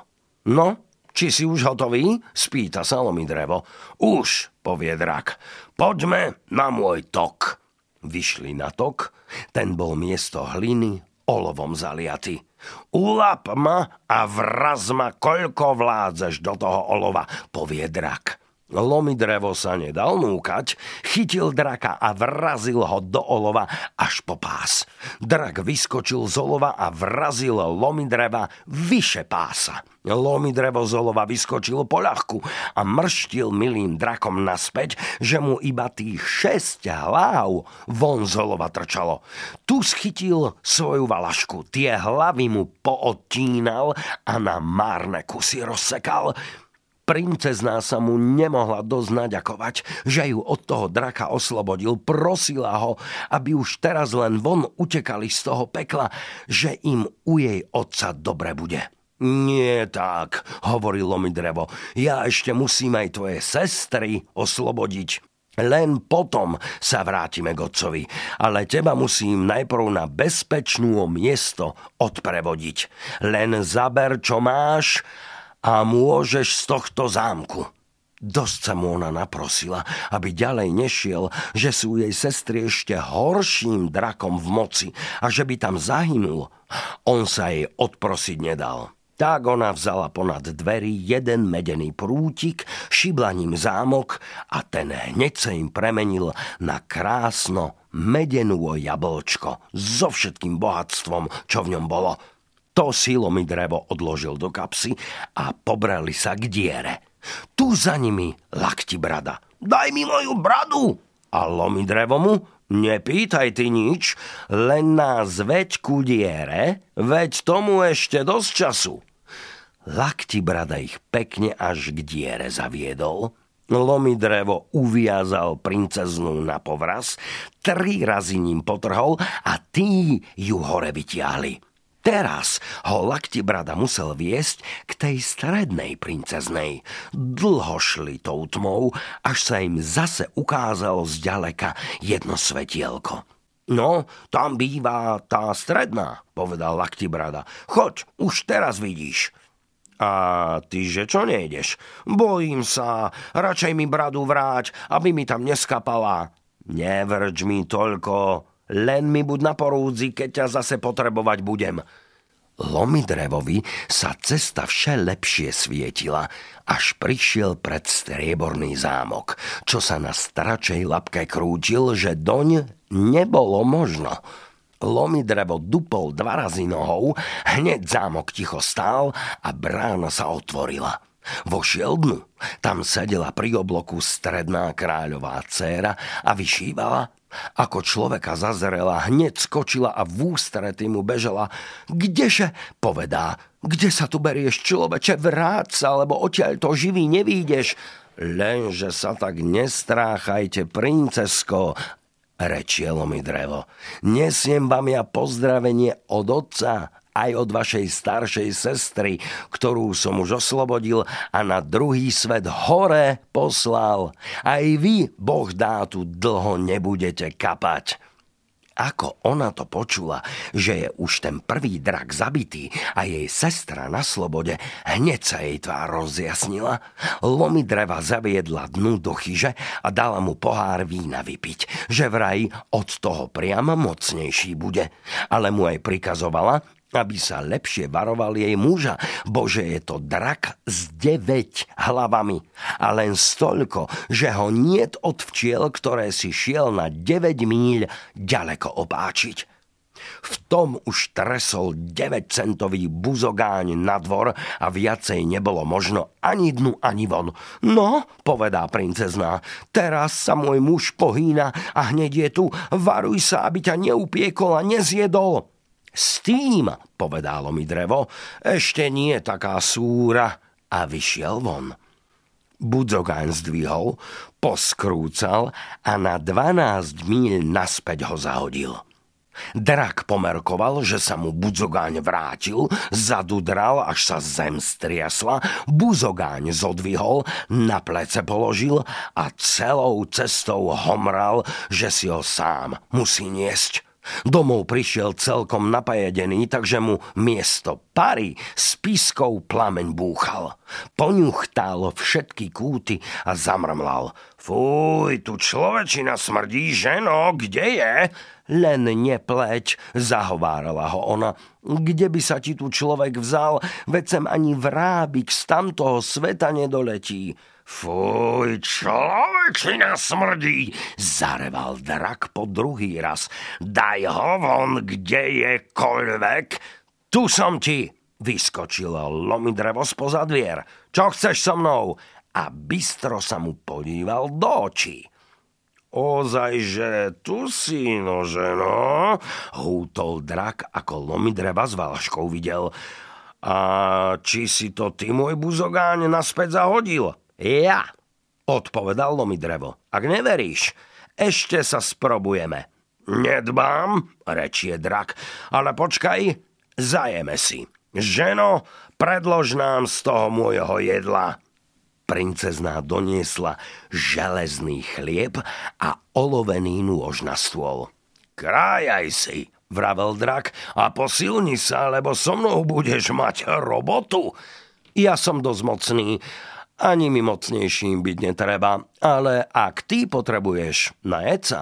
No, či si už hotový? Spýta sa drevo. Už, povie drak. Poďme na môj tok. Vyšli na tok, ten bol miesto hliny olovom zaliaty. Ulap ma a vraz ma, koľko vládzeš do toho olova, povie drak. Lomi drevo sa nedal núkať, chytil draka a vrazil ho do olova až po pás. Drak vyskočil z olova a vrazil lomi dreva vyše pása. Lomi drevo z olova vyskočil po ľahku a mrštil milým drakom naspäť, že mu iba tých šesť hlav von z olova trčalo. Tu schytil svoju valašku, tie hlavy mu poodtínal a na márne kusy rozsekal. Princezná sa mu nemohla dosť naďakovať, že ju od toho draka oslobodil, prosila ho, aby už teraz len von utekali z toho pekla, že im u jej otca dobre bude. Nie tak, hovorilo mi drevo, ja ešte musím aj tvoje sestry oslobodiť. Len potom sa vrátime k otcovi, ale teba musím najprv na bezpečnú miesto odprevodiť. Len zaber, čo máš a môžeš z tohto zámku. Dosť sa mu ona naprosila, aby ďalej nešiel, že sú jej sestry ešte horším drakom v moci a že by tam zahynul. On sa jej odprosiť nedal. Tak ona vzala ponad dverí jeden medený prútik, šibla ním zámok a ten hneď sa im premenil na krásno medenú jablčko so všetkým bohatstvom, čo v ňom bolo. To mi drevo odložil do kapsy a pobrali sa k diere. Tu za nimi lakti brada. Daj mi moju bradu! A lomi drevo mu, nepýtaj ty nič, len nás veď ku diere, veď tomu ešte dosť času. Lakti brada ich pekne až k diere zaviedol, Lomi drevo uviazal princeznú na povraz, tri razy ním potrhol a tí ju hore vytiahli. Teraz ho Laktibrada musel viesť k tej strednej princeznej. Dlho šli tou tmou, až sa im zase ukázalo zďaleka jedno svetielko. No, tam býva tá stredná, povedal Laktibrada. Choď, už teraz vidíš. A ty, že čo nejdeš? Bojím sa, radšej mi bradu vráť, aby mi tam neskapala. Nevrč mi toľko, len mi buď na porúdzi, keď ťa zase potrebovať budem. Lomidrevovi sa cesta vše lepšie svietila, až prišiel pred strieborný zámok, čo sa na staračej lapke krútil, že doň nebolo možno. Lomidrevo dupol dva razy nohou, hneď zámok ticho stál a brána sa otvorila. Vošiel dnu. Tam sedela pri obloku stredná kráľová dcéra a vyšívala. Ako človeka zazrela, hneď skočila a v ústrety mu bežela. Kdeže? Povedá. Kde sa tu berieš, človeče? Vráť sa, lebo odtiaľ to živý nevídeš. Lenže sa tak nestráchajte, princesko, rečielo mi drevo. Nesiem vám ja pozdravenie od otca aj od vašej staršej sestry, ktorú som už oslobodil a na druhý svet hore poslal. Aj vy, Boh dá, tu dlho nebudete kapať. Ako ona to počula, že je už ten prvý drak zabitý a jej sestra na slobode, hneď sa jej tvár rozjasnila. Lomi dreva zaviedla dnu do chyže a dala mu pohár vína vypiť, že vraj od toho priama mocnejší bude. Ale mu aj prikazovala, aby sa lepšie varoval jej muža, bože je to drak s deväť hlavami a len stolko, že ho niet od včiel, ktoré si šiel na 9 míľ ďaleko opáčiť. V tom už tresol 9-centový buzogáň na dvor a viacej nebolo možno ani dnu, ani von. No, povedá princezná, teraz sa môj muž pohýna a hneď je tu, varuj sa, aby ťa neupiekol a nezjedol. S tým, povedalo mi drevo, ešte nie taká súra a vyšiel von. Budzogán zdvihol, poskrúcal a na 12 míľ naspäť ho zahodil. Drak pomerkoval, že sa mu Budzogáň vrátil, zadudral, až sa zem striasla, Buzogáň zodvihol, na plece položil a celou cestou homral, že si ho sám musí niesť. Domov prišiel celkom napajedený, takže mu miesto pary s pískou plameň búchal. Poňuchtal všetky kúty a zamrmlal. Fúj, tu človečina smrdí, ženo, kde je? Len nepleť, zahovárala ho ona. Kde by sa ti tu človek vzal, veď sem ani vrábik z tamtoho sveta nedoletí. Fuj, človečina smrdí, zareval drak po druhý raz. Daj ho von, kde je koľvek. Tu som ti, vyskočilo lomidrevo spoza dvier. Čo chceš so mnou? A bystro sa mu podíval do očí. Ozaj, že tu si, nože no, hútol drak, ako lomidreva s valaškou videl. A či si to ty, môj buzogáň, naspäť zahodil? Ja, odpovedal mi drevo. Ak neveríš, ešte sa sprobujeme. Nedbám, rečie drak, ale počkaj, zajeme si. Ženo, predlož nám z toho môjho jedla. Princezná doniesla železný chlieb a olovený nôž na stôl. Krájaj si, vravel drak, a posilni sa, lebo so mnou budeš mať robotu. Ja som dosť mocný ani mi mocnejším byť netreba, ale ak ty potrebuješ najeť sa,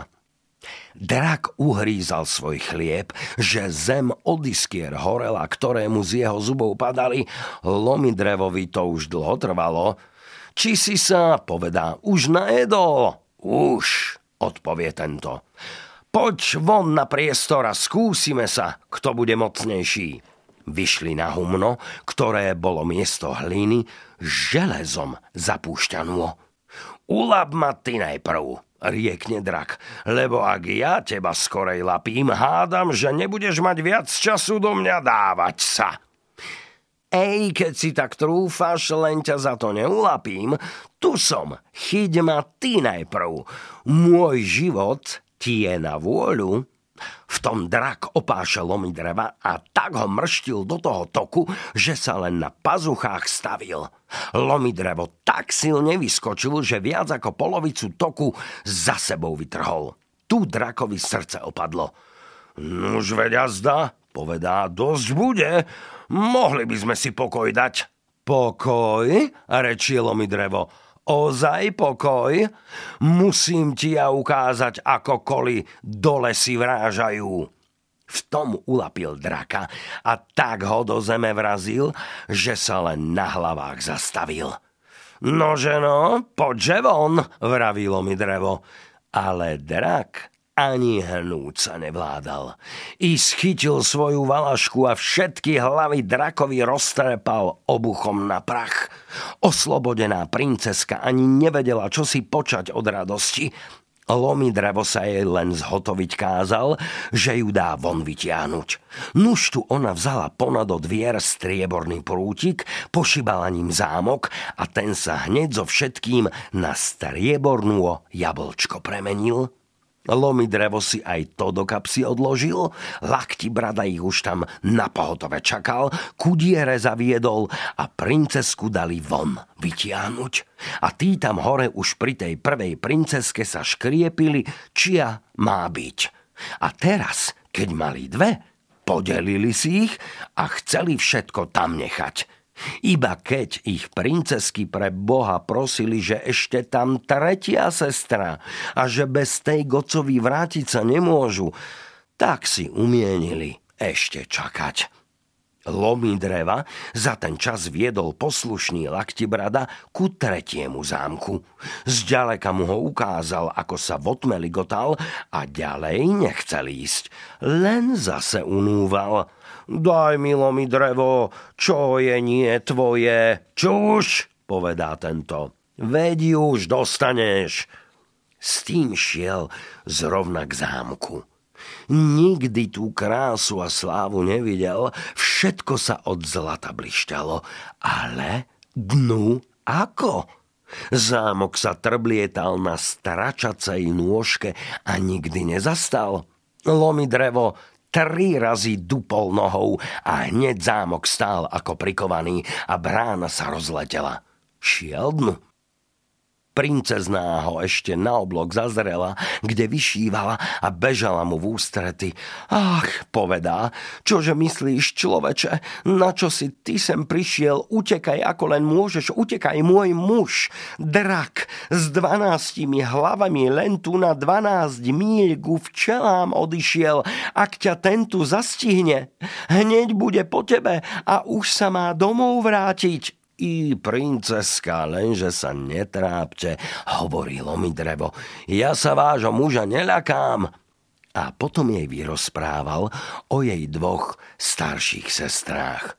Drak uhrízal svoj chlieb, že zem od iskier horela, ktorému z jeho zubov padali, lomi drevovi to už dlho trvalo. Či si sa, povedá, už najedol? Už, odpovie tento. Poď von na priestor a skúsime sa, kto bude mocnejší. Vyšli na humno, ktoré bolo miesto hliny, železom zapúšťanú. Ulab ma ty najprv, riekne drak, lebo ak ja teba skorej lapím, hádam, že nebudeš mať viac času do mňa dávať sa. Ej, keď si tak trúfaš, len ťa za to neulapím, tu som, chyť ma ty najprv. Môj život ti je na vôľu, v tom drak opášel lomy dreva a tak ho mrštil do toho toku, že sa len na pazuchách stavil. Lomy drevo tak silne vyskočil, že viac ako polovicu toku za sebou vytrhol. Tu drakovi srdce opadlo. Nuž veď zda, povedá, dosť bude. Mohli by sme si pokoj dať. Pokoj, rečilo mi drevo ozaj pokoj? Musím ti ja ukázať, ako koli dole si vrážajú. V tom ulapil draka a tak ho do zeme vrazil, že sa len na hlavách zastavil. Nože no, poďže von, vravilo mi drevo. Ale drak ani hnúť sa nevládal. I schytil svoju valašku a všetky hlavy drakovi roztrepal obuchom na prach. Oslobodená princeska ani nevedela, čo si počať od radosti. Lomi drevo sa jej len zhotoviť kázal, že ju dá von vytiahnuť. Nuž tu ona vzala ponad od dvier strieborný prútik, pošibala ním zámok a ten sa hneď so všetkým na striebornú jablčko premenil. Lomi drevo si aj to do kapsy odložil, lakti brada ich už tam na pohotove čakal, kudiere zaviedol a princesku dali von vytiahnuť. A tí tam hore už pri tej prvej princeske sa škriepili, čia má byť. A teraz, keď mali dve, podelili si ich a chceli všetko tam nechať. Iba keď ich princesky pre Boha prosili, že ešte tam tretia sestra a že bez tej gocovi vrátiť sa nemôžu, tak si umienili ešte čakať. Lomy dreva za ten čas viedol poslušný laktibrada ku tretiemu zámku. Zďaleka mu ho ukázal, ako sa v otme ligotal a ďalej nechcel ísť. Len zase unúval – Daj, milo mi drevo, čo je nie tvoje. Čuž, povedá tento. Veď už dostaneš. S tým šiel zrovna k zámku. Nikdy tú krásu a slávu nevidel, všetko sa od zlata blišťalo, ale dnu ako? Zámok sa trblietal na stračacej nôžke a nikdy nezastal. Lomi drevo tri razy dupol nohou a hneď zámok stál ako prikovaný a brána sa rozletela. Šiel dnu. Princezná ho ešte na oblok zazrela, kde vyšívala a bežala mu v ústrety. Ach, povedá, čože myslíš, človeče, na čo si ty sem prišiel, utekaj ako len môžeš, utekaj môj muž, drak, s dvanáctimi hlavami len tu na dvanásť míľ ku včelám odišiel, ak ťa tento zastihne, hneď bude po tebe a už sa má domov vrátiť. I princeska, lenže sa netrápte, hovorilo mi drevo. Ja sa vášho muža neľakám. A potom jej vyrozprával o jej dvoch starších sestrách.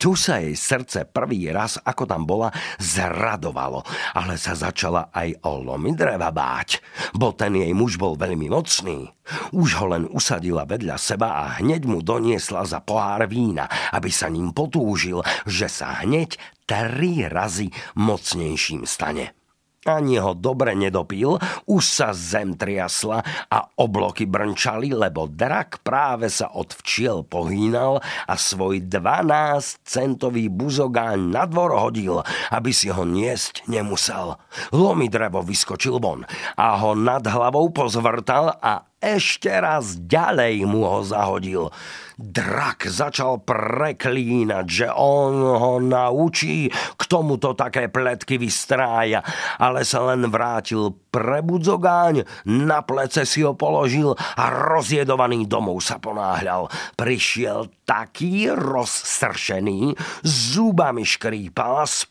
Tu sa jej srdce prvý raz, ako tam bola, zradovalo, ale sa začala aj o lomy dreva báť, bo ten jej muž bol veľmi mocný. Už ho len usadila vedľa seba a hneď mu doniesla za pohár vína, aby sa ním potúžil, že sa hneď tri razy mocnejším stane. Ani ho dobre nedopil, už sa zem triasla a obloky brnčali, lebo drak práve sa od včiel pohýnal a svoj 12-centový buzogáň na dvor hodil, aby si ho niesť nemusel. Lomi drevo vyskočil von a ho nad hlavou pozvrtal a ešte raz ďalej mu ho zahodil. Drak začal preklínať, že on ho naučí, k tomuto také pletky vystrája, ale sa len vrátil prebudzogáň, na plece si ho položil a rozjedovaný domov sa ponáhľal. Prišiel taký rozsršený, zubami škrípal a s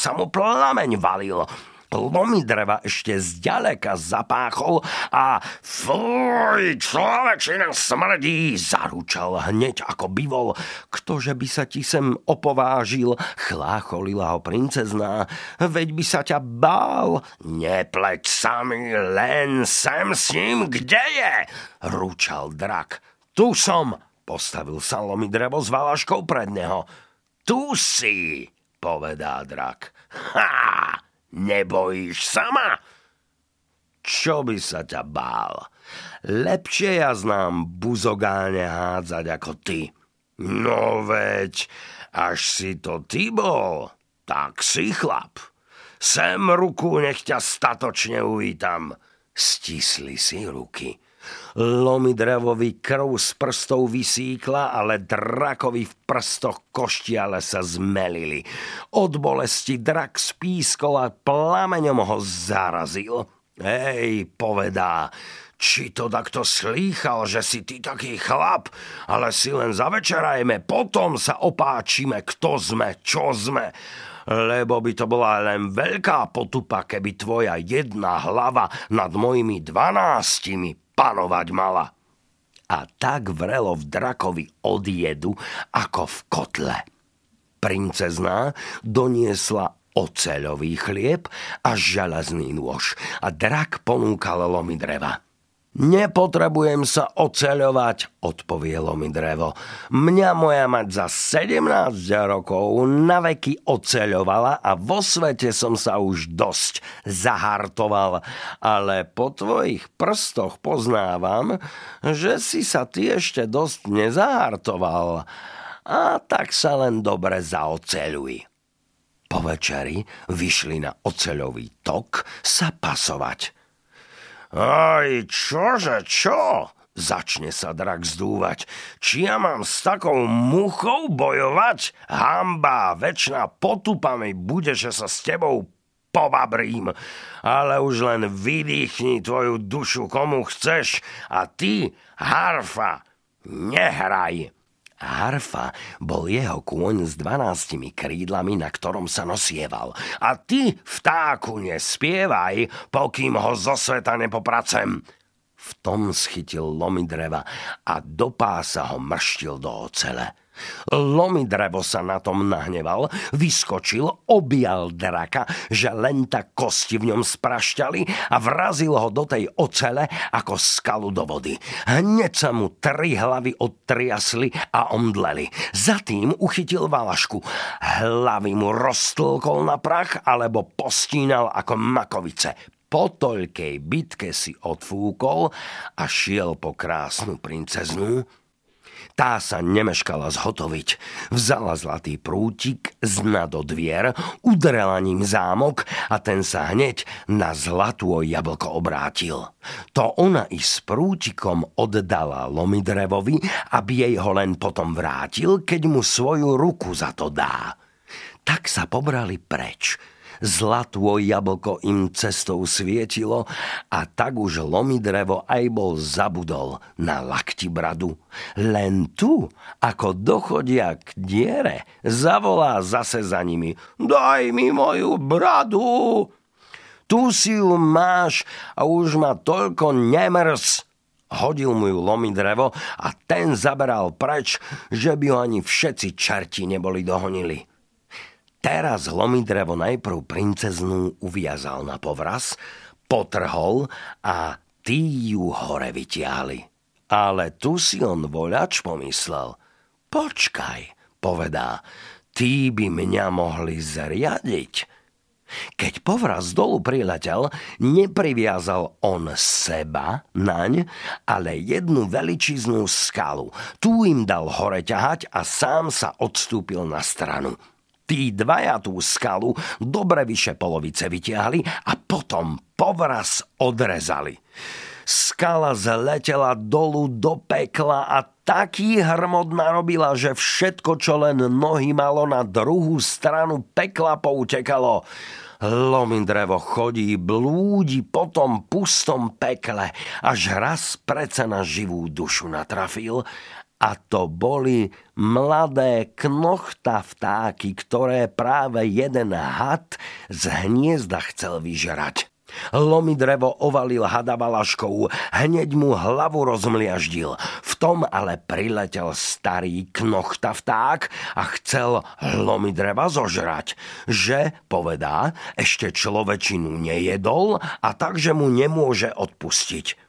sa mu plameň valil lomy dreva ešte zďaleka zapáchol a fuj, človečina smrdí, zaručal hneď ako bivol. Ktože by sa ti sem opovážil, chlácholila ho princezná, veď by sa ťa bál. Nepleť sa mi, len sem s ním, kde je? Rúčal drak. Tu som, postavil sa lomy drevo s valaškou pred neho. Tu si, povedá drak. Ha! Nebojíš sama? Čo by sa ťa bál? Lepšie ja znám buzogáne hádzať ako ty. No veď, až si to ty bol, tak si chlap. Sem ruku, nech ťa statočne uvítam. Stisli si ruky. Lomi drevovi krv z prstov vysíkla, ale drakovi v prstoch koštiale sa zmelili. Od bolesti drak spískol a plameňom ho zarazil. Hej, povedá, či to takto slýchal, že si ty taký chlap, ale si len zavečerajme, potom sa opáčime, kto sme, čo sme lebo by to bola len veľká potupa, keby tvoja jedna hlava nad mojimi dvanáctimi panovať mala. A tak vrelo v drakovi od jedu, ako v kotle. Princezná doniesla oceľový chlieb a železný nôž a drak ponúkal lomy dreva. Nepotrebujem sa oceľovať, odpovielo mi drevo. Mňa moja mať za 17 rokov na veky oceľovala a vo svete som sa už dosť zahartoval. Ale po tvojich prstoch poznávam, že si sa ty ešte dosť nezahartoval. A tak sa len dobre zaoceľuj. Po večeri vyšli na oceľový tok sa pasovať. Aj, čože, čo? Začne sa drak zdúvať. Či ja mám s takou muchou bojovať? Hamba, väčšina potupa mi bude, že sa s tebou pobabrím. Ale už len vydýchni tvoju dušu komu chceš a ty, harfa, nehraj. Harfa bol jeho kôň s dvanáctimi krídlami, na ktorom sa nosieval. A ty, vtáku, nespievaj, pokým ho zo sveta nepopracem. V tom schytil lomy dreva a do pása ho mrštil do ocele. Lomy drevo sa na tom nahneval, vyskočil, objal draka, že len tak kosti v ňom sprašťali a vrazil ho do tej ocele ako skalu do vody. Hneď sa mu tri hlavy odtriasli a omdleli. Za tým uchytil valašku. Hlavy mu roztlkol na prach alebo postínal ako makovice. Po toľkej bitke si odfúkol a šiel po krásnu princeznú, Tá sa nemeškala zhotoviť. Vzala zlatý prútik z dna do dvier, udrela ním zámok a ten sa hneď na zlatú jablko obrátil. To ona i s prútikom oddala Lomidrevovi, aby jej ho len potom vrátil, keď mu svoju ruku za to dá. Tak sa pobrali preč – zlatô jablko im cestou svietilo a tak už lomidrevo aj bol zabudol na lakti bradu. Len tu, ako dochodia k diere, zavolá zase za nimi. Daj mi moju bradu! Tu si ju máš a už ma toľko nemrz. Hodil mu ju lomidrevo a ten zaberal preč, že by ho ani všetci čerti neboli dohonili. Teraz Lomidrevo najprv princeznú uviazal na povraz, potrhol a tí ju hore vytiahli. Ale tu si on voľač pomyslel. Počkaj, povedá, tí by mňa mohli zriadiť. Keď povraz dolu priletel, nepriviazal on seba naň, ale jednu veličiznú skalu. Tu im dal hore ťahať a sám sa odstúpil na stranu. Tí dvaja tú skalu dobre vyše polovice vytiahli a potom povraz odrezali. Skala zletela dolu do pekla a taký hrmot narobila, že všetko, čo len nohy malo na druhú stranu pekla poutekalo. Lomindrevo chodí, blúdi po tom pustom pekle, až raz preca na živú dušu natrafil a to boli mladé knochta vtáky, ktoré práve jeden had z hniezda chcel vyžerať. Lomi drevo ovalil hada valaškou, hneď mu hlavu rozmliaždil. V tom ale priletel starý knochta vták a chcel lomi dreva zožrať. Že, povedá, ešte človečinu nejedol a takže mu nemôže odpustiť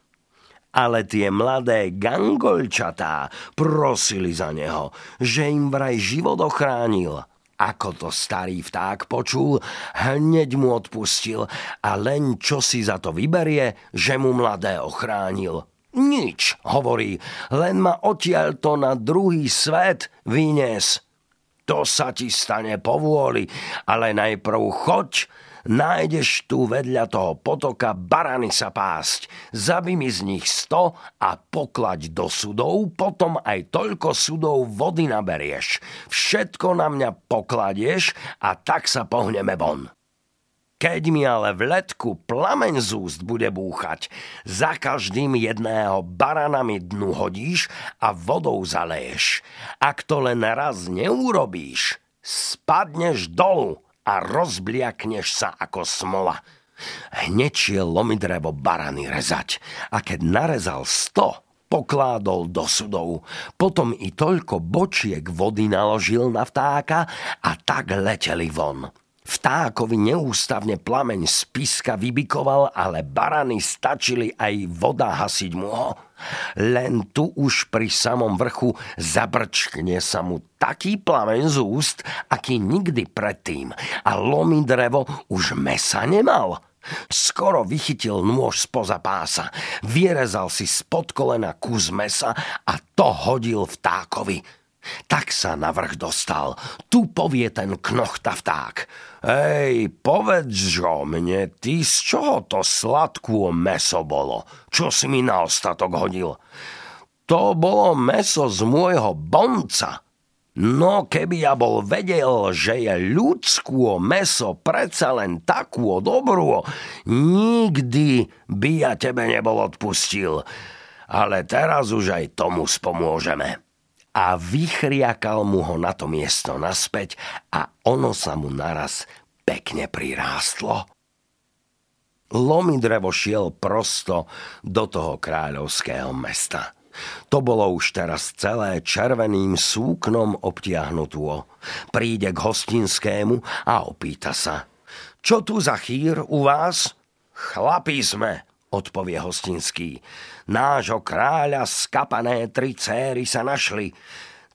ale tie mladé gangolčatá prosili za neho, že im vraj život ochránil. Ako to starý vták počul, hneď mu odpustil a len čo si za to vyberie, že mu mladé ochránil. Nič, hovorí, len ma odtiaľ to na druhý svet vynies. To sa ti stane povôli, ale najprv choď nájdeš tu vedľa toho potoka barany sa pásť. Zabi mi z nich sto a poklaď do sudov, potom aj toľko sudov vody naberieš. Všetko na mňa pokladieš a tak sa pohneme von. Keď mi ale v letku plameň z úst bude búchať, za každým jedného barana mi dnu hodíš a vodou zaleješ. Ak to len raz neurobíš, spadneš dolu a rozbliakneš sa ako smola. Hneď šiel lomidrevo barany rezať a keď narezal sto, pokládol do sudov. Potom i toľko bočiek vody naložil na vtáka a tak leteli von. Vtákovi neústavne plameň z piska vybikoval, ale barany stačili aj voda hasiť mu ho. Len tu už pri samom vrchu zabrčkne sa mu taký plameň z úst, aký nikdy predtým. A lomí drevo už mesa nemal. Skoro vychytil nôž spoza pása, vyrezal si spod kolena kus mesa a to hodil vtákovi. Tak sa na vrch dostal. Tu povie ten knochta vták. Hej, povedz mne, ty z čoho to sladkú meso bolo? Čo si mi na ostatok hodil? To bolo meso z môjho bonca. No keby ja bol vedel, že je ľudskú meso predsa len takú dobrú, nikdy by ja tebe nebol odpustil. Ale teraz už aj tomu spomôžeme a vychriakal mu ho na to miesto naspäť a ono sa mu naraz pekne prirástlo. Lomi drevo šiel prosto do toho kráľovského mesta. To bolo už teraz celé červeným súknom obtiahnutú. Príde k hostinskému a opýta sa. Čo tu za chýr u vás? Chlapí sme, odpovie hostinský. Nášho kráľa skapané tri céry sa našli.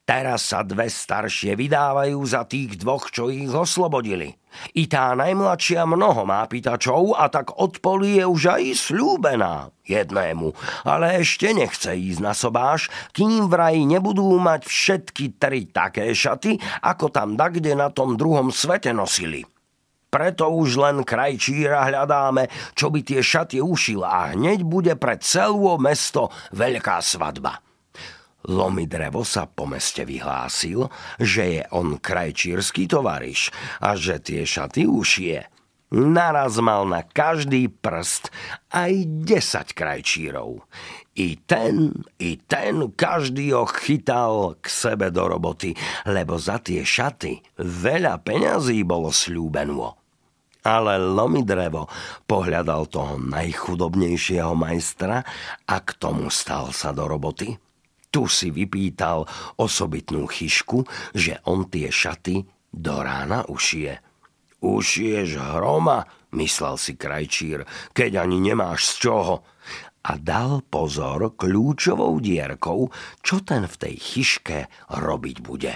Teraz sa dve staršie vydávajú za tých dvoch, čo ich oslobodili. I tá najmladšia mnoho má pýtačov a tak od poli je už aj slúbená jednému, ale ešte nechce ísť na sobáš, kým vraj nebudú mať všetky tri také šaty, ako tam dakde na tom druhom svete nosili. Preto už len krajčíra hľadáme, čo by tie šaty ušil a hneď bude pre celú mesto veľká svadba. Lomidrevo sa po meste vyhlásil, že je on krajčírsky tovariš a že tie šaty ušie. Naraz mal na každý prst aj 10 krajčírov. I ten, i ten, každý ho chytal k sebe do roboty, lebo za tie šaty veľa peňazí bolo slúbeno. Ale Lomidrevo pohľadal toho najchudobnejšieho majstra a k tomu stal sa do roboty. Tu si vypýtal osobitnú chyšku, že on tie šaty do rána ušije. Ušiješ hroma, myslel si krajčír, keď ani nemáš z čoho. A dal pozor kľúčovou dierkou, čo ten v tej chyške robiť bude.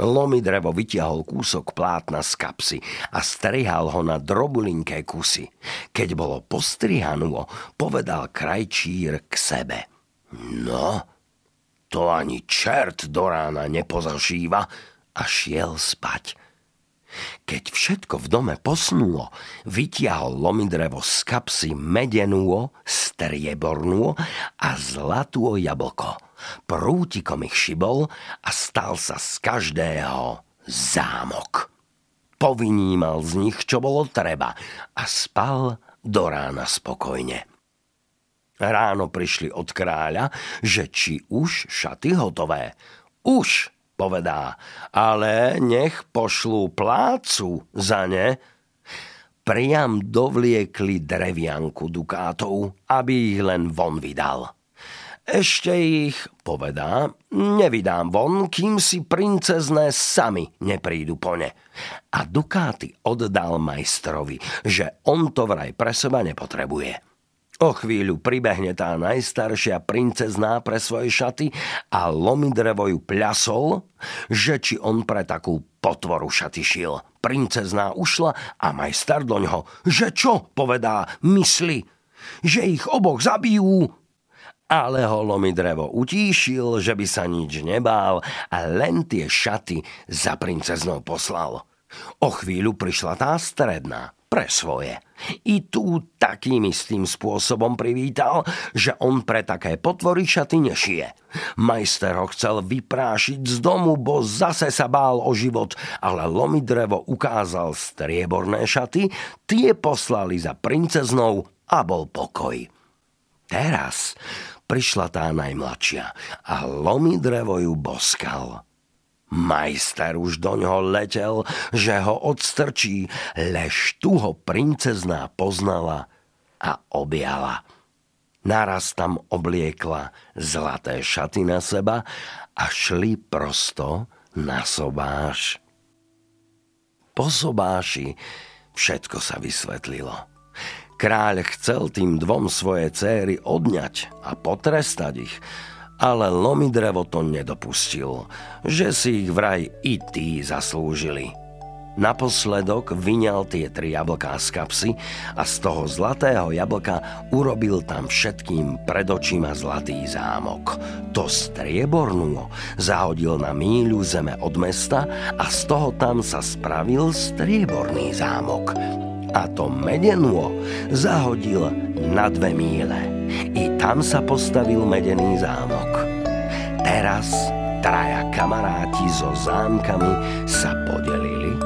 Lomidrevo vytiahol kúsok plátna z kapsy a strihal ho na drobulinké kusy. Keď bolo postrihanuo, povedal krajčír k sebe. No, to ani čert do rána nepozašíva a šiel spať. Keď všetko v dome posnulo, vytiahol lomidrevo z kapsy medenú, striebornú a zlatú jablko. Prútikom ich šibol a stal sa z každého zámok. Povinímal z nich, čo bolo treba a spal do rána spokojne. Ráno prišli od kráľa, že či už šaty hotové. Už, povedá, ale nech pošlú plácu za ne. Priam dovliekli drevianku dukátov, aby ich len von vydal. Ešte ich, povedá, nevydám von, kým si princezné sami neprídu po ne. A dukáty oddal majstrovi, že on to vraj pre seba nepotrebuje. O chvíľu pribehne tá najstaršia princezná pre svoje šaty a Lomidrevo ju pľasol, že či on pre takú potvoru šaty šil. Princezná ušla a majstar do ňoho, že čo, povedá, mysli, že ich oboch zabijú. Ale ho Lomidrevo utíšil, že by sa nič nebál a len tie šaty za princeznou poslal. O chvíľu prišla tá stredná pre svoje. I tu takým istým spôsobom privítal, že on pre také potvory šaty nešie. Majster ho chcel vyprášiť z domu, bo zase sa bál o život, ale Lomidrevo ukázal strieborné šaty, tie poslali za princeznou a bol pokoj. Teraz prišla tá najmladšia a Lomidrevo ju boskal. Majster už do ňoho letel, že ho odstrčí, lež tu ho princezná poznala a objala. Naraz tam obliekla zlaté šaty na seba a šli prosto na sobáš. Po sobáši všetko sa vysvetlilo. Kráľ chcel tým dvom svoje céry odňať a potrestať ich, ale Lomidrevo to nedopustil, že si ich vraj i tí zaslúžili. Naposledok vyňal tie tri jablká z kapsy a z toho zlatého jablka urobil tam všetkým pred očima zlatý zámok. To striebornú zahodil na míľu zeme od mesta a z toho tam sa spravil strieborný zámok a to medenú zahodil na dve míle. I tam sa postavil medený zámok. Teraz traja kamaráti so zámkami sa podelili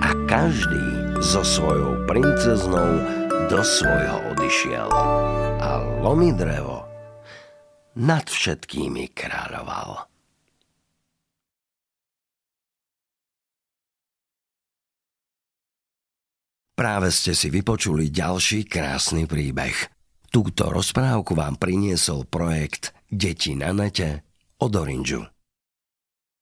a každý so svojou princeznou do svojho odišiel. A Lomidrevo nad všetkými kráľoval. Práve ste si vypočuli ďalší krásny príbeh. Túto rozprávku vám priniesol projekt Deti na nete od Orange.